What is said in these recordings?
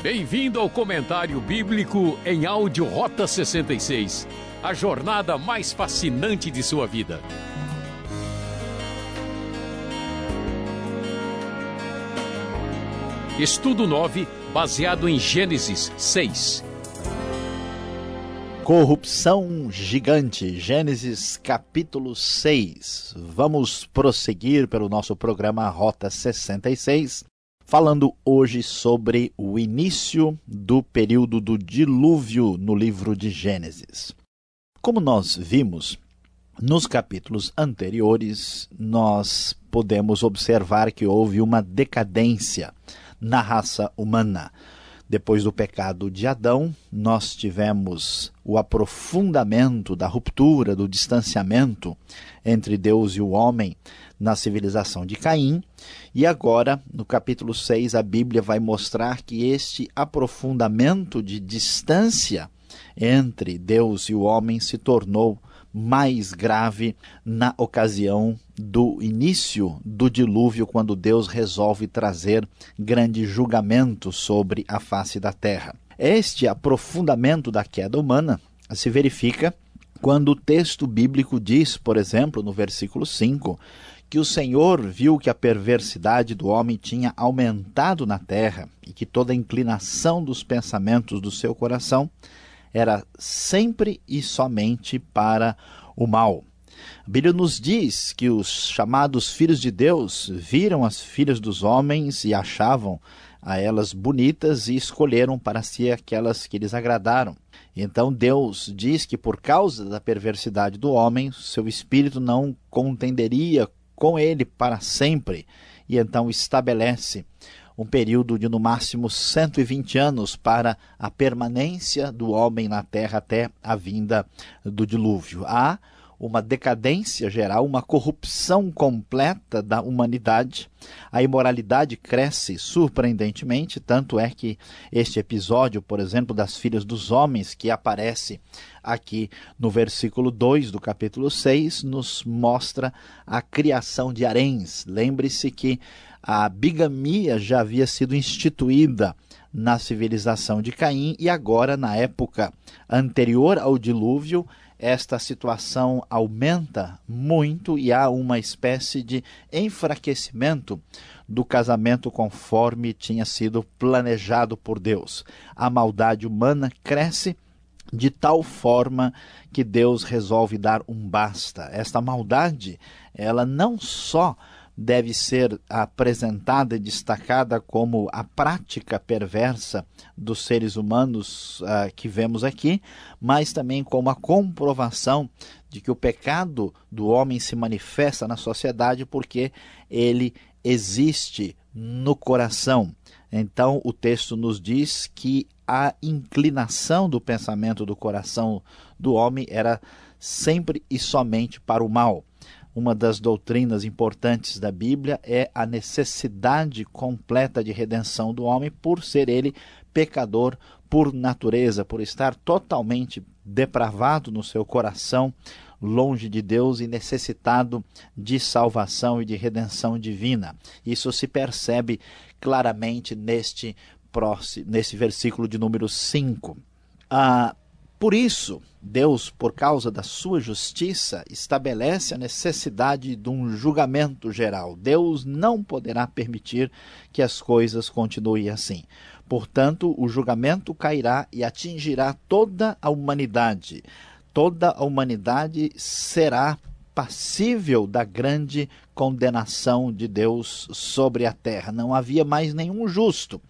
Bem-vindo ao comentário bíblico em áudio Rota 66, a jornada mais fascinante de sua vida. Estudo 9, baseado em Gênesis 6. Corrupção gigante, Gênesis capítulo 6. Vamos prosseguir pelo nosso programa Rota 66, falando hoje sobre o início do período do dilúvio no livro de Gênesis. Como nós vimos, nos capítulos anteriores, nós podemos observar que houve uma decadência na raça humana. Depois do pecado de Adão, nós tivemos o aprofundamento da ruptura, do distanciamento entre Deus e o homem na civilização de Caim. E agora, no capítulo 6, a Bíblia vai mostrar que este aprofundamento de distância entre Deus e o homem se tornou mais grave na ocasião do início do dilúvio, quando Deus resolve trazer grande julgamento sobre a face da terra. Este aprofundamento da queda humana se verifica quando o texto bíblico diz, por exemplo, no versículo 5, que o Senhor viu que a perversidade do homem tinha aumentado na terra e que toda a inclinação dos pensamentos do seu coração era sempre e somente para o mal. A Bíblia nos diz que os chamados filhos de Deus viram as filhas dos homens e achavam a elas bonitas e escolheram para si aquelas que lhes agradaram. Então Deus diz que por causa da perversidade do homem, seu espírito não contenderia com ele para sempre, e então estabelece um período de no máximo 120 anos para a permanência do homem na terra até a vinda do dilúvio. Há uma decadência geral, uma corrupção completa da humanidade. A imoralidade cresce surpreendentemente, tanto é que este episódio, por exemplo, das filhas dos homens, que aparece aqui no versículo 2 do capítulo 6, nos mostra a criação de haréns. Lembre-se que a bigamia já havia sido instituída na civilização de Caim e agora, na época anterior ao dilúvio, esta situação aumenta muito e há uma espécie de enfraquecimento do casamento conforme tinha sido planejado por Deus. A maldade humana cresce de tal forma que Deus resolve dar um basta. Esta maldade, ela não só deve ser apresentada e destacada como a prática perversa dos seres humanos uh, que vemos aqui, mas também como a comprovação de que o pecado do homem se manifesta na sociedade porque ele existe no coração. Então, o texto nos diz que a inclinação do pensamento do coração do homem era sempre e somente para o mal uma das doutrinas importantes da Bíblia é a necessidade completa de redenção do homem por ser ele pecador por natureza, por estar totalmente depravado no seu coração, longe de Deus e necessitado de salvação e de redenção divina. Isso se percebe claramente neste próximo, versículo de número 5. Ah, por isso, Deus, por causa da sua justiça, estabelece a necessidade de um julgamento geral. Deus não poderá permitir que as coisas continuem assim. Portanto, o julgamento cairá e atingirá toda a humanidade. Toda a humanidade será passível da grande condenação de Deus sobre a terra. Não havia mais nenhum justo.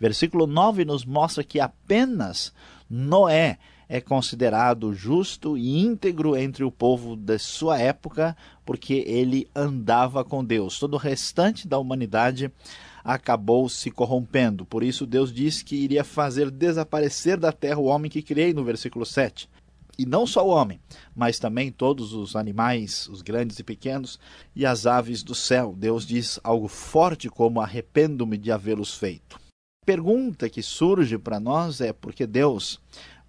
Versículo 9 nos mostra que apenas Noé é considerado justo e íntegro entre o povo da sua época, porque ele andava com Deus. Todo o restante da humanidade acabou se corrompendo. Por isso, Deus disse que iria fazer desaparecer da terra o homem que criei, no versículo 7. E não só o homem, mas também todos os animais, os grandes e pequenos, e as aves do céu. Deus diz algo forte como arrependo-me de havê-los feito. Pergunta que surge para nós é porque Deus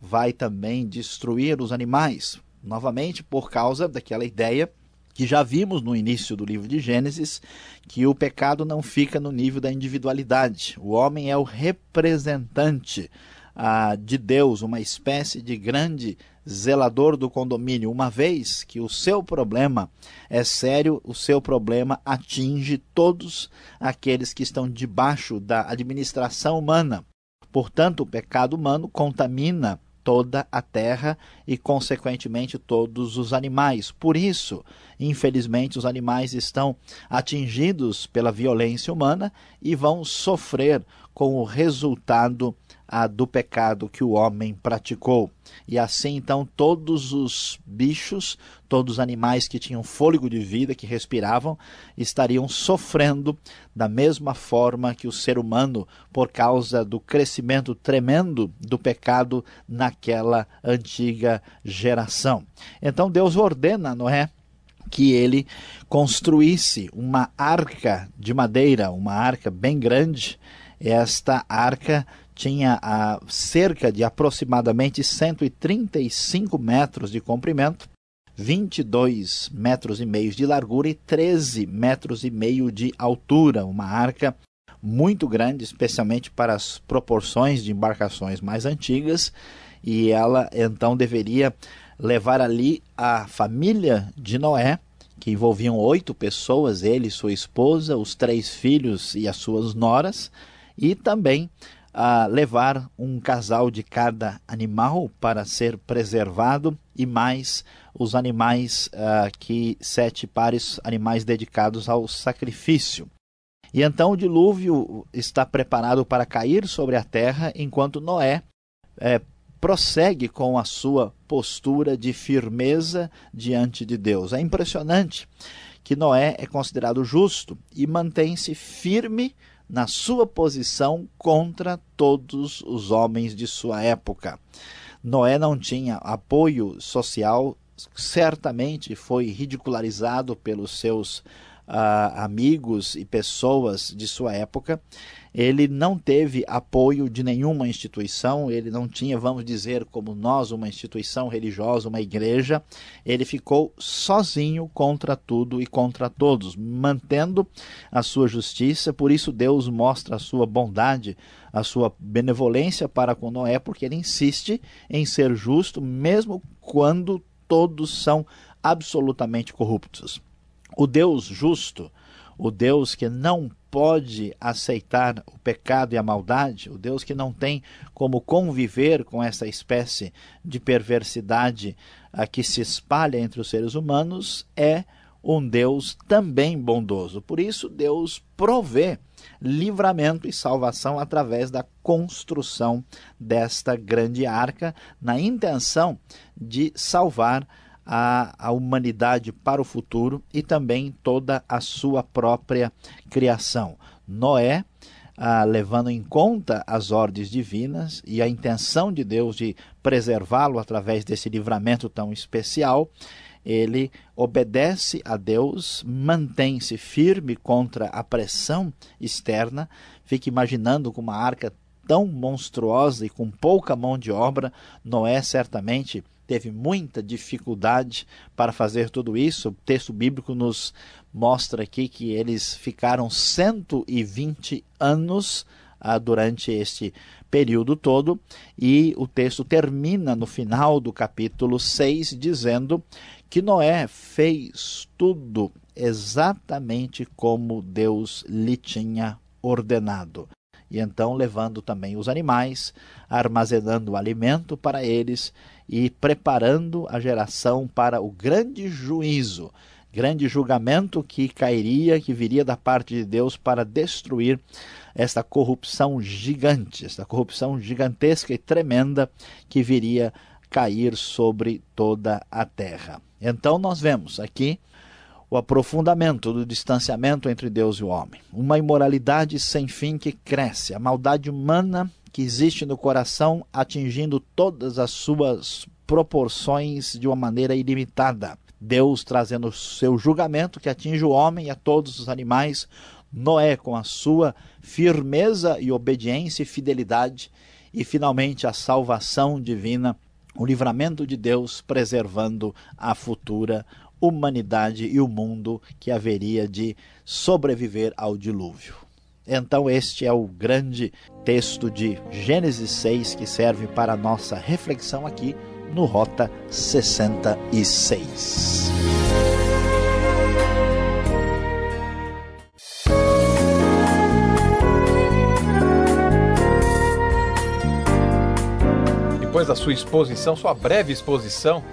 vai também destruir os animais, novamente por causa daquela ideia que já vimos no início do livro de Gênesis que o pecado não fica no nível da individualidade. O homem é o representante ah, de Deus, uma espécie de grande zelador do condomínio, uma vez que o seu problema é sério, o seu problema atinge todos aqueles que estão debaixo da administração humana. Portanto, o pecado humano contamina toda a terra e, consequentemente, todos os animais. Por isso, infelizmente, os animais estão atingidos pela violência humana e vão sofrer com o resultado a do pecado que o homem praticou. E assim, então, todos os bichos, todos os animais que tinham fôlego de vida, que respiravam, estariam sofrendo da mesma forma que o ser humano, por causa do crescimento tremendo do pecado naquela antiga geração. Então, Deus ordena a Noé que ele construísse uma arca de madeira, uma arca bem grande. Esta arca tinha a cerca de aproximadamente 135 metros de comprimento, 22 metros e meio de largura e 13 metros e meio de altura, uma arca muito grande, especialmente para as proporções de embarcações mais antigas, e ela então deveria levar ali a família de Noé, que envolviam oito pessoas, ele, sua esposa, os três filhos e as suas noras, e também a levar um casal de cada animal para ser preservado e mais os animais uh, que sete pares animais dedicados ao sacrifício. E então o dilúvio está preparado para cair sobre a terra, enquanto Noé é, prossegue com a sua postura de firmeza diante de Deus. É impressionante que Noé é considerado justo e mantém-se firme na sua posição contra todos os homens de sua época. Noé não tinha apoio social, certamente foi ridicularizado pelos seus uh, amigos e pessoas de sua época. Ele não teve apoio de nenhuma instituição, ele não tinha, vamos dizer, como nós, uma instituição religiosa, uma igreja. Ele ficou sozinho contra tudo e contra todos, mantendo a sua justiça. Por isso, Deus mostra a sua bondade, a sua benevolência para com Noé, porque ele insiste em ser justo, mesmo quando todos são absolutamente corruptos. O Deus justo, o Deus que não pode aceitar o pecado e a maldade, o Deus que não tem como conviver com essa espécie de perversidade a que se espalha entre os seres humanos, é um Deus também bondoso. Por isso, Deus provê livramento e salvação através da construção desta grande arca, na intenção de salvar a, a humanidade para o futuro e também toda a sua própria criação. Noé, ah, levando em conta as ordens divinas e a intenção de Deus de preservá-lo através desse livramento tão especial, ele obedece a Deus, mantém-se firme contra a pressão externa, fica imaginando com uma arca tão monstruosa e com pouca mão de obra, Noé certamente teve muita dificuldade para fazer tudo isso. O texto bíblico nos mostra aqui que eles ficaram 120 anos ah, durante este período todo, e o texto termina no final do capítulo 6 dizendo que Noé fez tudo exatamente como Deus lhe tinha ordenado e então levando também os animais, armazenando alimento para eles e preparando a geração para o grande juízo, grande julgamento que cairia, que viria da parte de Deus para destruir esta corrupção gigante, esta corrupção gigantesca e tremenda que viria cair sobre toda a terra. Então nós vemos aqui o aprofundamento do distanciamento entre Deus e o homem, uma imoralidade sem fim que cresce, a maldade humana que existe no coração atingindo todas as suas proporções de uma maneira ilimitada. Deus trazendo o seu julgamento que atinge o homem e a todos os animais, Noé com a sua firmeza e obediência e fidelidade, e finalmente a salvação divina, o livramento de Deus preservando a futura humanidade e o mundo que haveria de sobreviver ao dilúvio. Então, este é o grande texto de Gênesis 6 que serve para a nossa reflexão aqui no Rota 66. Depois da sua exposição, sua breve exposição,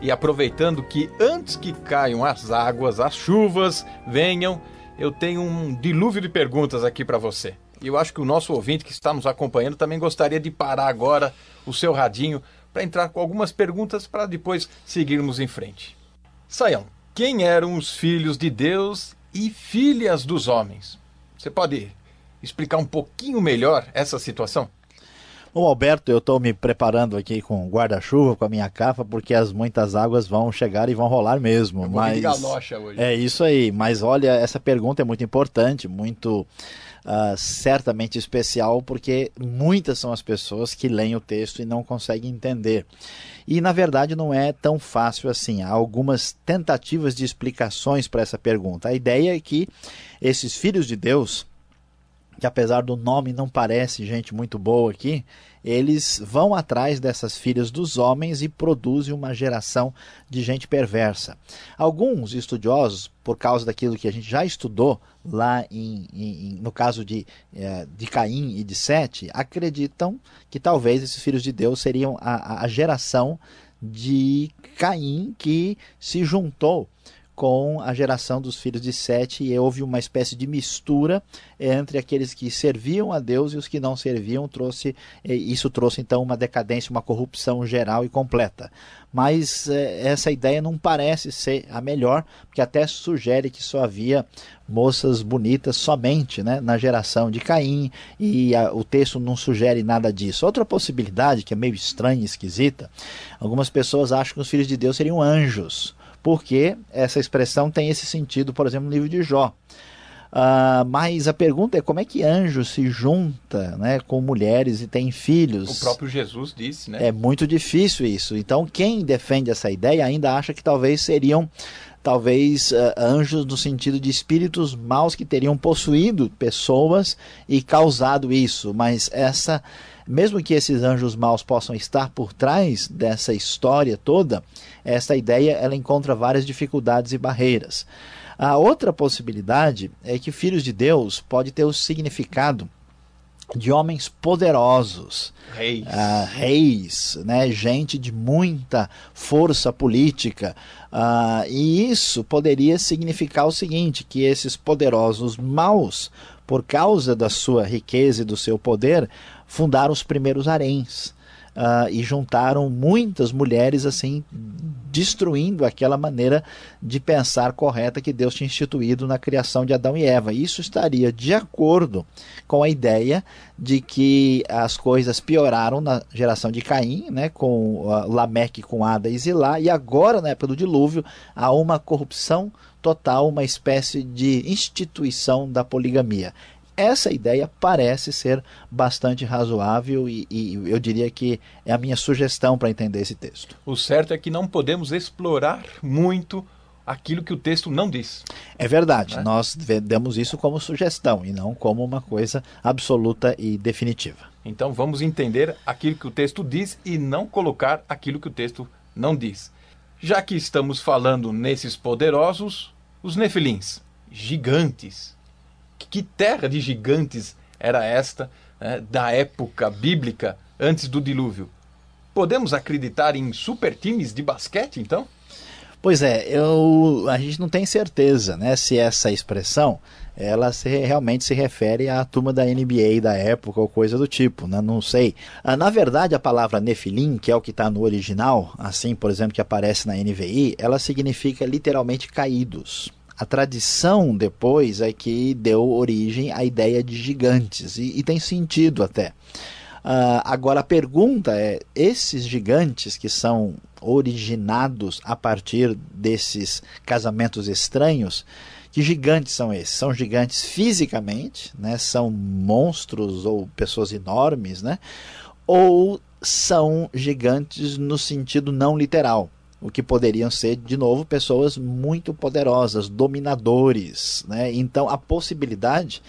e aproveitando que antes que caiam as águas, as chuvas venham, eu tenho um dilúvio de perguntas aqui para você. E eu acho que o nosso ouvinte que está nos acompanhando também gostaria de parar agora o seu radinho para entrar com algumas perguntas para depois seguirmos em frente. Saião, quem eram os filhos de Deus e filhas dos homens? Você pode explicar um pouquinho melhor essa situação? Bom, Alberto, eu estou me preparando aqui com guarda-chuva, com a minha capa, porque as muitas águas vão chegar e vão rolar mesmo. Eu mas galocha hoje. É isso aí. Mas olha, essa pergunta é muito importante, muito uh, certamente especial, porque muitas são as pessoas que leem o texto e não conseguem entender. E na verdade não é tão fácil assim. Há algumas tentativas de explicações para essa pergunta. A ideia é que esses filhos de Deus que apesar do nome não parece gente muito boa aqui, eles vão atrás dessas filhas dos homens e produzem uma geração de gente perversa. Alguns estudiosos, por causa daquilo que a gente já estudou lá em, em, no caso de, é, de Caim e de Sete, acreditam que talvez esses filhos de Deus seriam a, a geração de Caim que se juntou com a geração dos filhos de Sete e houve uma espécie de mistura entre aqueles que serviam a Deus e os que não serviam. Trouxe isso trouxe então uma decadência uma corrupção geral e completa. Mas eh, essa ideia não parece ser a melhor porque até sugere que só havia moças bonitas somente né, na geração de Caim e a, o texto não sugere nada disso. Outra possibilidade que é meio estranha e esquisita algumas pessoas acham que os filhos de Deus seriam anjos porque essa expressão tem esse sentido, por exemplo, no livro de Jó. Uh, mas a pergunta é como é que anjo se junta né, com mulheres e tem filhos? O próprio Jesus disse, né? É muito difícil isso. Então, quem defende essa ideia ainda acha que talvez seriam talvez uh, anjos no sentido de espíritos maus que teriam possuído pessoas e causado isso. Mas essa mesmo que esses anjos maus possam estar por trás dessa história toda, essa ideia ela encontra várias dificuldades e barreiras. A outra possibilidade é que filhos de Deus pode ter o significado de homens poderosos, reis, uh, reis né, gente de muita força política. Uh, e isso poderia significar o seguinte: que esses poderosos maus, por causa da sua riqueza e do seu poder, fundaram os primeiros haréns. Uh, e juntaram muitas mulheres assim, destruindo aquela maneira de pensar correta que Deus tinha instituído na criação de Adão e Eva. Isso estaria de acordo com a ideia de que as coisas pioraram na geração de Caim, né, com uh, Lameque com Ada e Zilá, e agora, na época do dilúvio, há uma corrupção total, uma espécie de instituição da poligamia. Essa ideia parece ser bastante razoável e, e, eu diria que é a minha sugestão para entender esse texto. O certo é que não podemos explorar muito aquilo que o texto não diz. É verdade, é? nós demos isso como sugestão e não como uma coisa absoluta e definitiva. Então vamos entender aquilo que o texto diz e não colocar aquilo que o texto não diz. Já que estamos falando nesses poderosos, os nefilins, gigantes, que terra de gigantes era esta né, da época bíblica antes do dilúvio? Podemos acreditar em super times de basquete, então? Pois é, eu, a gente não tem certeza né, se essa expressão ela se, realmente se refere à turma da NBA da época ou coisa do tipo, né? não sei. Ah, na verdade, a palavra Nefilim, que é o que está no original, assim, por exemplo, que aparece na NVI, ela significa literalmente caídos. A tradição depois é que deu origem à ideia de gigantes, e, e tem sentido até. Uh, agora a pergunta é: esses gigantes que são originados a partir desses casamentos estranhos, que gigantes são esses? São gigantes fisicamente, né? são monstros ou pessoas enormes, né? ou são gigantes no sentido não literal? O que poderiam ser, de novo, pessoas muito poderosas, dominadores. Né? Então, a possibilidade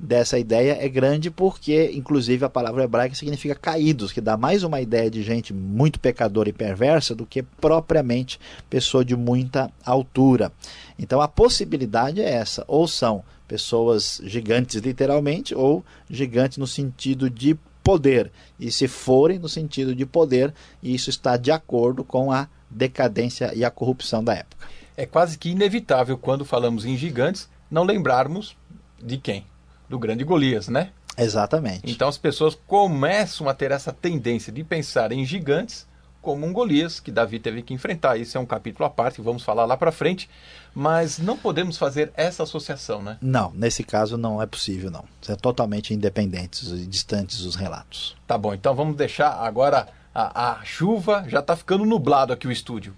dessa ideia é grande porque, inclusive, a palavra hebraica significa caídos, que dá mais uma ideia de gente muito pecadora e perversa do que propriamente pessoa de muita altura. Então, a possibilidade é essa: ou são pessoas gigantes, literalmente, ou gigantes no sentido de poder. E se forem no sentido de poder, isso está de acordo com a decadência e a corrupção da época. É quase que inevitável quando falamos em gigantes não lembrarmos de quem? Do grande Golias, né? Exatamente. Então as pessoas começam a ter essa tendência de pensar em gigantes como um Golias que Davi teve que enfrentar. Isso é um capítulo à parte, vamos falar lá para frente, mas não podemos fazer essa associação, né? Não, nesse caso não é possível, não. São totalmente independentes e distantes os relatos. Tá bom, então vamos deixar agora a, a chuva, já está ficando nublado aqui o estúdio.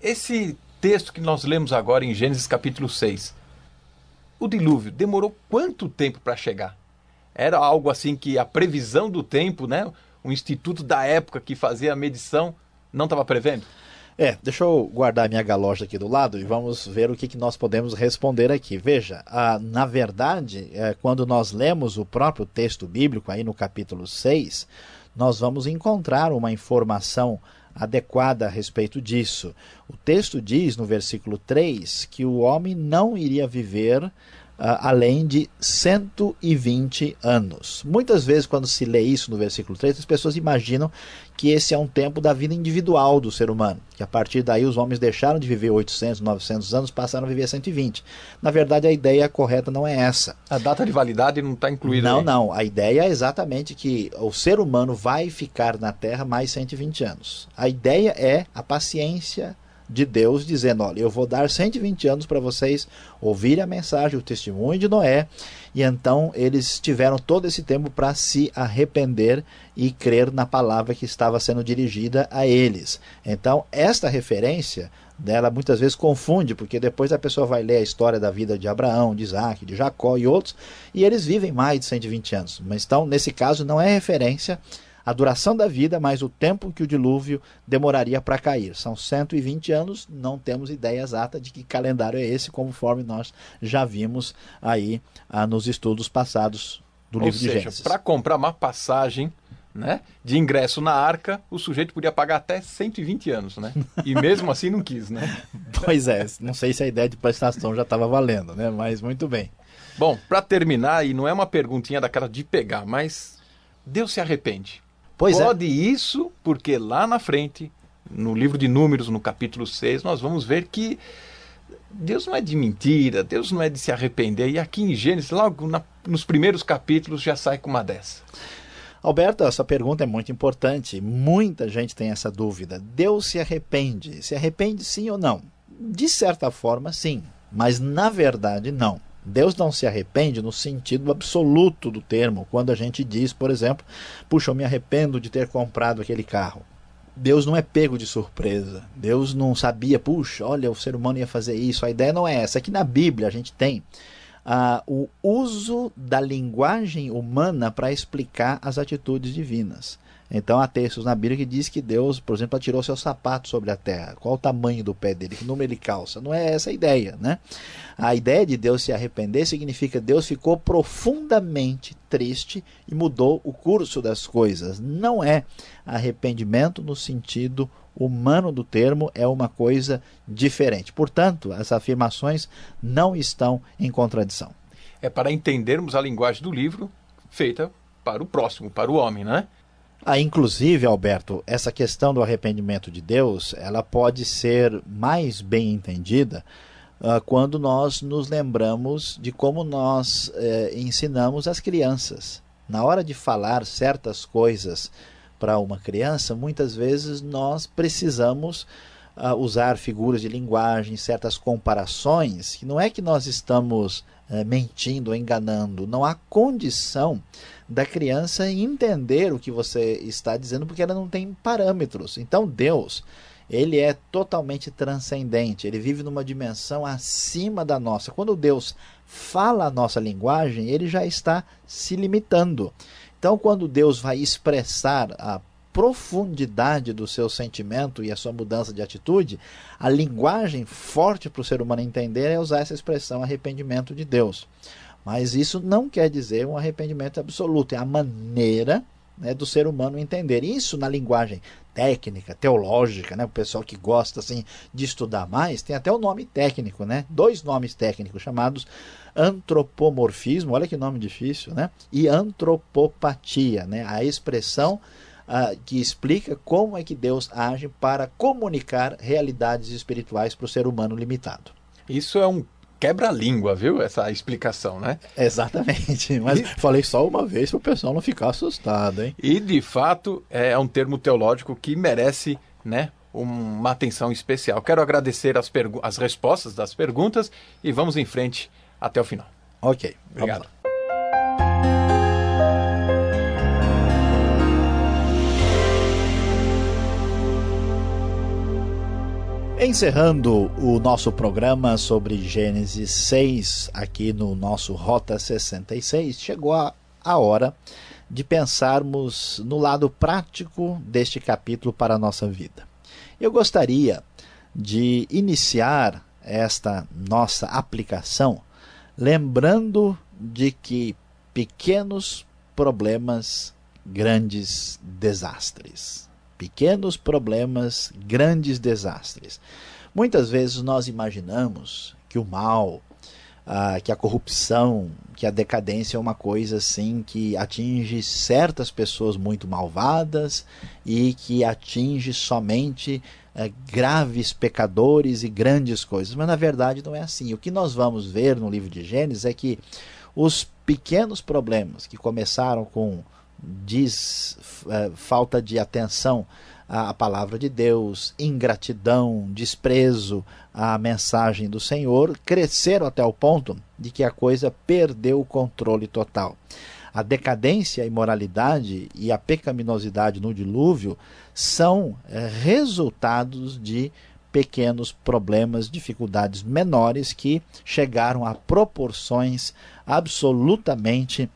Esse texto que nós lemos agora em Gênesis capítulo 6, o dilúvio demorou quanto tempo para chegar? Era algo assim que a previsão do tempo, né? o instituto da época que fazia a medição não estava prevendo? É, deixa eu guardar minha galocha aqui do lado e vamos ver o que, que nós podemos responder aqui. Veja, ah, na verdade, é, quando nós lemos o próprio texto bíblico, aí no capítulo 6, nós vamos encontrar uma informação adequada a respeito disso. O texto diz no versículo 3 que o homem não iria viver além de 120 anos. Muitas vezes, quando se lê isso no versículo 3, as pessoas imaginam que esse é um tempo da vida individual do ser humano, que a partir daí os homens deixaram de viver 800, 900 anos, passaram a viver 120. Na verdade, a ideia correta não é essa. A data de validade não está incluída. Não, aí. não. A ideia é exatamente que o ser humano vai ficar na Terra mais 120 anos. A ideia é a paciência de Deus dizendo: Olha, eu vou dar 120 anos para vocês ouvirem a mensagem, o testemunho de Noé. E então eles tiveram todo esse tempo para se arrepender e crer na palavra que estava sendo dirigida a eles. Então, esta referência dela muitas vezes confunde, porque depois a pessoa vai ler a história da vida de Abraão, de Isaac, de Jacó e outros, e eles vivem mais de 120 anos. Mas então, nesse caso, não é referência a duração da vida mais o tempo que o dilúvio demoraria para cair. São 120 anos, não temos ideia exata de que calendário é esse, conforme nós já vimos aí ah, nos estudos passados do Ou livro seja, de Gênesis. Para comprar uma passagem né, de ingresso na arca, o sujeito podia pagar até 120 anos, né? E mesmo assim não quis, né? Pois é, não sei se a ideia de prestação já estava valendo, né? Mas muito bem. Bom, para terminar, e não é uma perguntinha daquela de pegar, mas Deus se arrepende. Pois é. Pode isso, porque lá na frente, no livro de Números, no capítulo 6, nós vamos ver que Deus não é de mentira, Deus não é de se arrepender. E aqui em Gênesis, logo na, nos primeiros capítulos, já sai com uma dessa. Alberto, essa pergunta é muito importante. Muita gente tem essa dúvida. Deus se arrepende? Se arrepende sim ou não? De certa forma, sim, mas na verdade, não. Deus não se arrepende no sentido absoluto do termo, quando a gente diz, por exemplo, puxa, eu me arrependo de ter comprado aquele carro. Deus não é pego de surpresa. Deus não sabia, puxa, olha, o ser humano ia fazer isso. A ideia não é essa. Aqui na Bíblia a gente tem ah, o uso da linguagem humana para explicar as atitudes divinas. Então há textos na Bíblia que diz que Deus, por exemplo, atirou seu sapato sobre a terra. Qual o tamanho do pé dele? Que número ele calça? Não é essa a ideia, né? A ideia de Deus se arrepender significa Deus ficou profundamente triste e mudou o curso das coisas. Não é arrependimento no sentido humano do termo, é uma coisa diferente. Portanto, as afirmações não estão em contradição. É para entendermos a linguagem do livro feita para o próximo, para o homem, né? Ah, inclusive, Alberto, essa questão do arrependimento de Deus, ela pode ser mais bem entendida uh, quando nós nos lembramos de como nós eh, ensinamos as crianças. Na hora de falar certas coisas para uma criança, muitas vezes nós precisamos uh, usar figuras de linguagem, certas comparações, que não é que nós estamos uh, mentindo enganando, não há condição da criança entender o que você está dizendo porque ela não tem parâmetros. Então Deus, ele é totalmente transcendente, ele vive numa dimensão acima da nossa. Quando Deus fala a nossa linguagem, ele já está se limitando. Então, quando Deus vai expressar a profundidade do seu sentimento e a sua mudança de atitude, a linguagem forte para o ser humano entender é usar essa expressão arrependimento de Deus. Mas isso não quer dizer um arrependimento absoluto, é a maneira né, do ser humano entender. Isso na linguagem técnica, teológica, né, o pessoal que gosta assim de estudar mais, tem até o nome técnico, né? Dois nomes técnicos chamados antropomorfismo, olha que nome difícil, né? E antropopatia, né? A expressão uh, que explica como é que Deus age para comunicar realidades espirituais para o ser humano limitado. Isso é um quebra-língua, viu? Essa explicação, né? Exatamente. Mas e... falei só uma vez para o pessoal não ficar assustado, hein? E de fato é um termo teológico que merece, né? Uma atenção especial. Quero agradecer as, as respostas das perguntas e vamos em frente até o final. Ok. Obrigado. Encerrando o nosso programa sobre Gênesis 6, aqui no nosso Rota 66, chegou a, a hora de pensarmos no lado prático deste capítulo para a nossa vida. Eu gostaria de iniciar esta nossa aplicação lembrando de que pequenos problemas, grandes desastres pequenos problemas, grandes desastres. Muitas vezes nós imaginamos que o mal, ah, que a corrupção, que a decadência é uma coisa assim que atinge certas pessoas muito malvadas e que atinge somente eh, graves pecadores e grandes coisas. Mas na verdade não é assim. O que nós vamos ver no livro de Gênesis é que os pequenos problemas que começaram com diz é, falta de atenção à palavra de Deus, ingratidão, desprezo à mensagem do Senhor, cresceram até o ponto de que a coisa perdeu o controle total. A decadência, a imoralidade e a pecaminosidade no dilúvio são é, resultados de pequenos problemas, dificuldades menores que chegaram a proporções absolutamente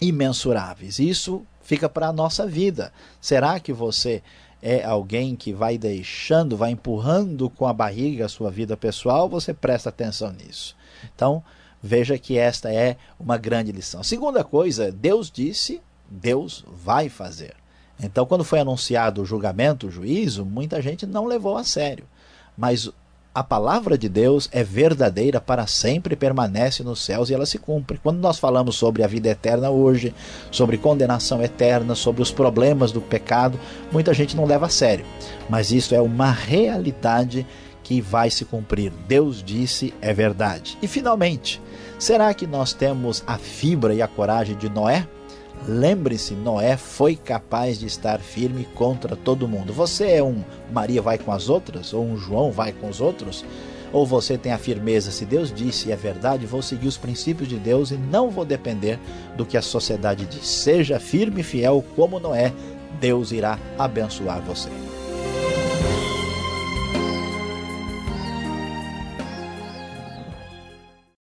imensuráveis. Isso fica para a nossa vida. Será que você é alguém que vai deixando, vai empurrando com a barriga a sua vida pessoal? Você presta atenção nisso. Então, veja que esta é uma grande lição. Segunda coisa, Deus disse, Deus vai fazer. Então, quando foi anunciado o julgamento, o juízo, muita gente não levou a sério. Mas a palavra de Deus é verdadeira para sempre, permanece nos céus e ela se cumpre. Quando nós falamos sobre a vida eterna hoje, sobre condenação eterna, sobre os problemas do pecado, muita gente não leva a sério. Mas isso é uma realidade que vai se cumprir. Deus disse, é verdade. E finalmente, será que nós temos a fibra e a coragem de Noé? Lembre-se, Noé foi capaz de estar firme contra todo mundo. Você é um Maria vai com as outras? Ou um João vai com os outros? Ou você tem a firmeza, se Deus disse e é verdade, vou seguir os princípios de Deus e não vou depender do que a sociedade diz. Seja firme e fiel como Noé, Deus irá abençoar você.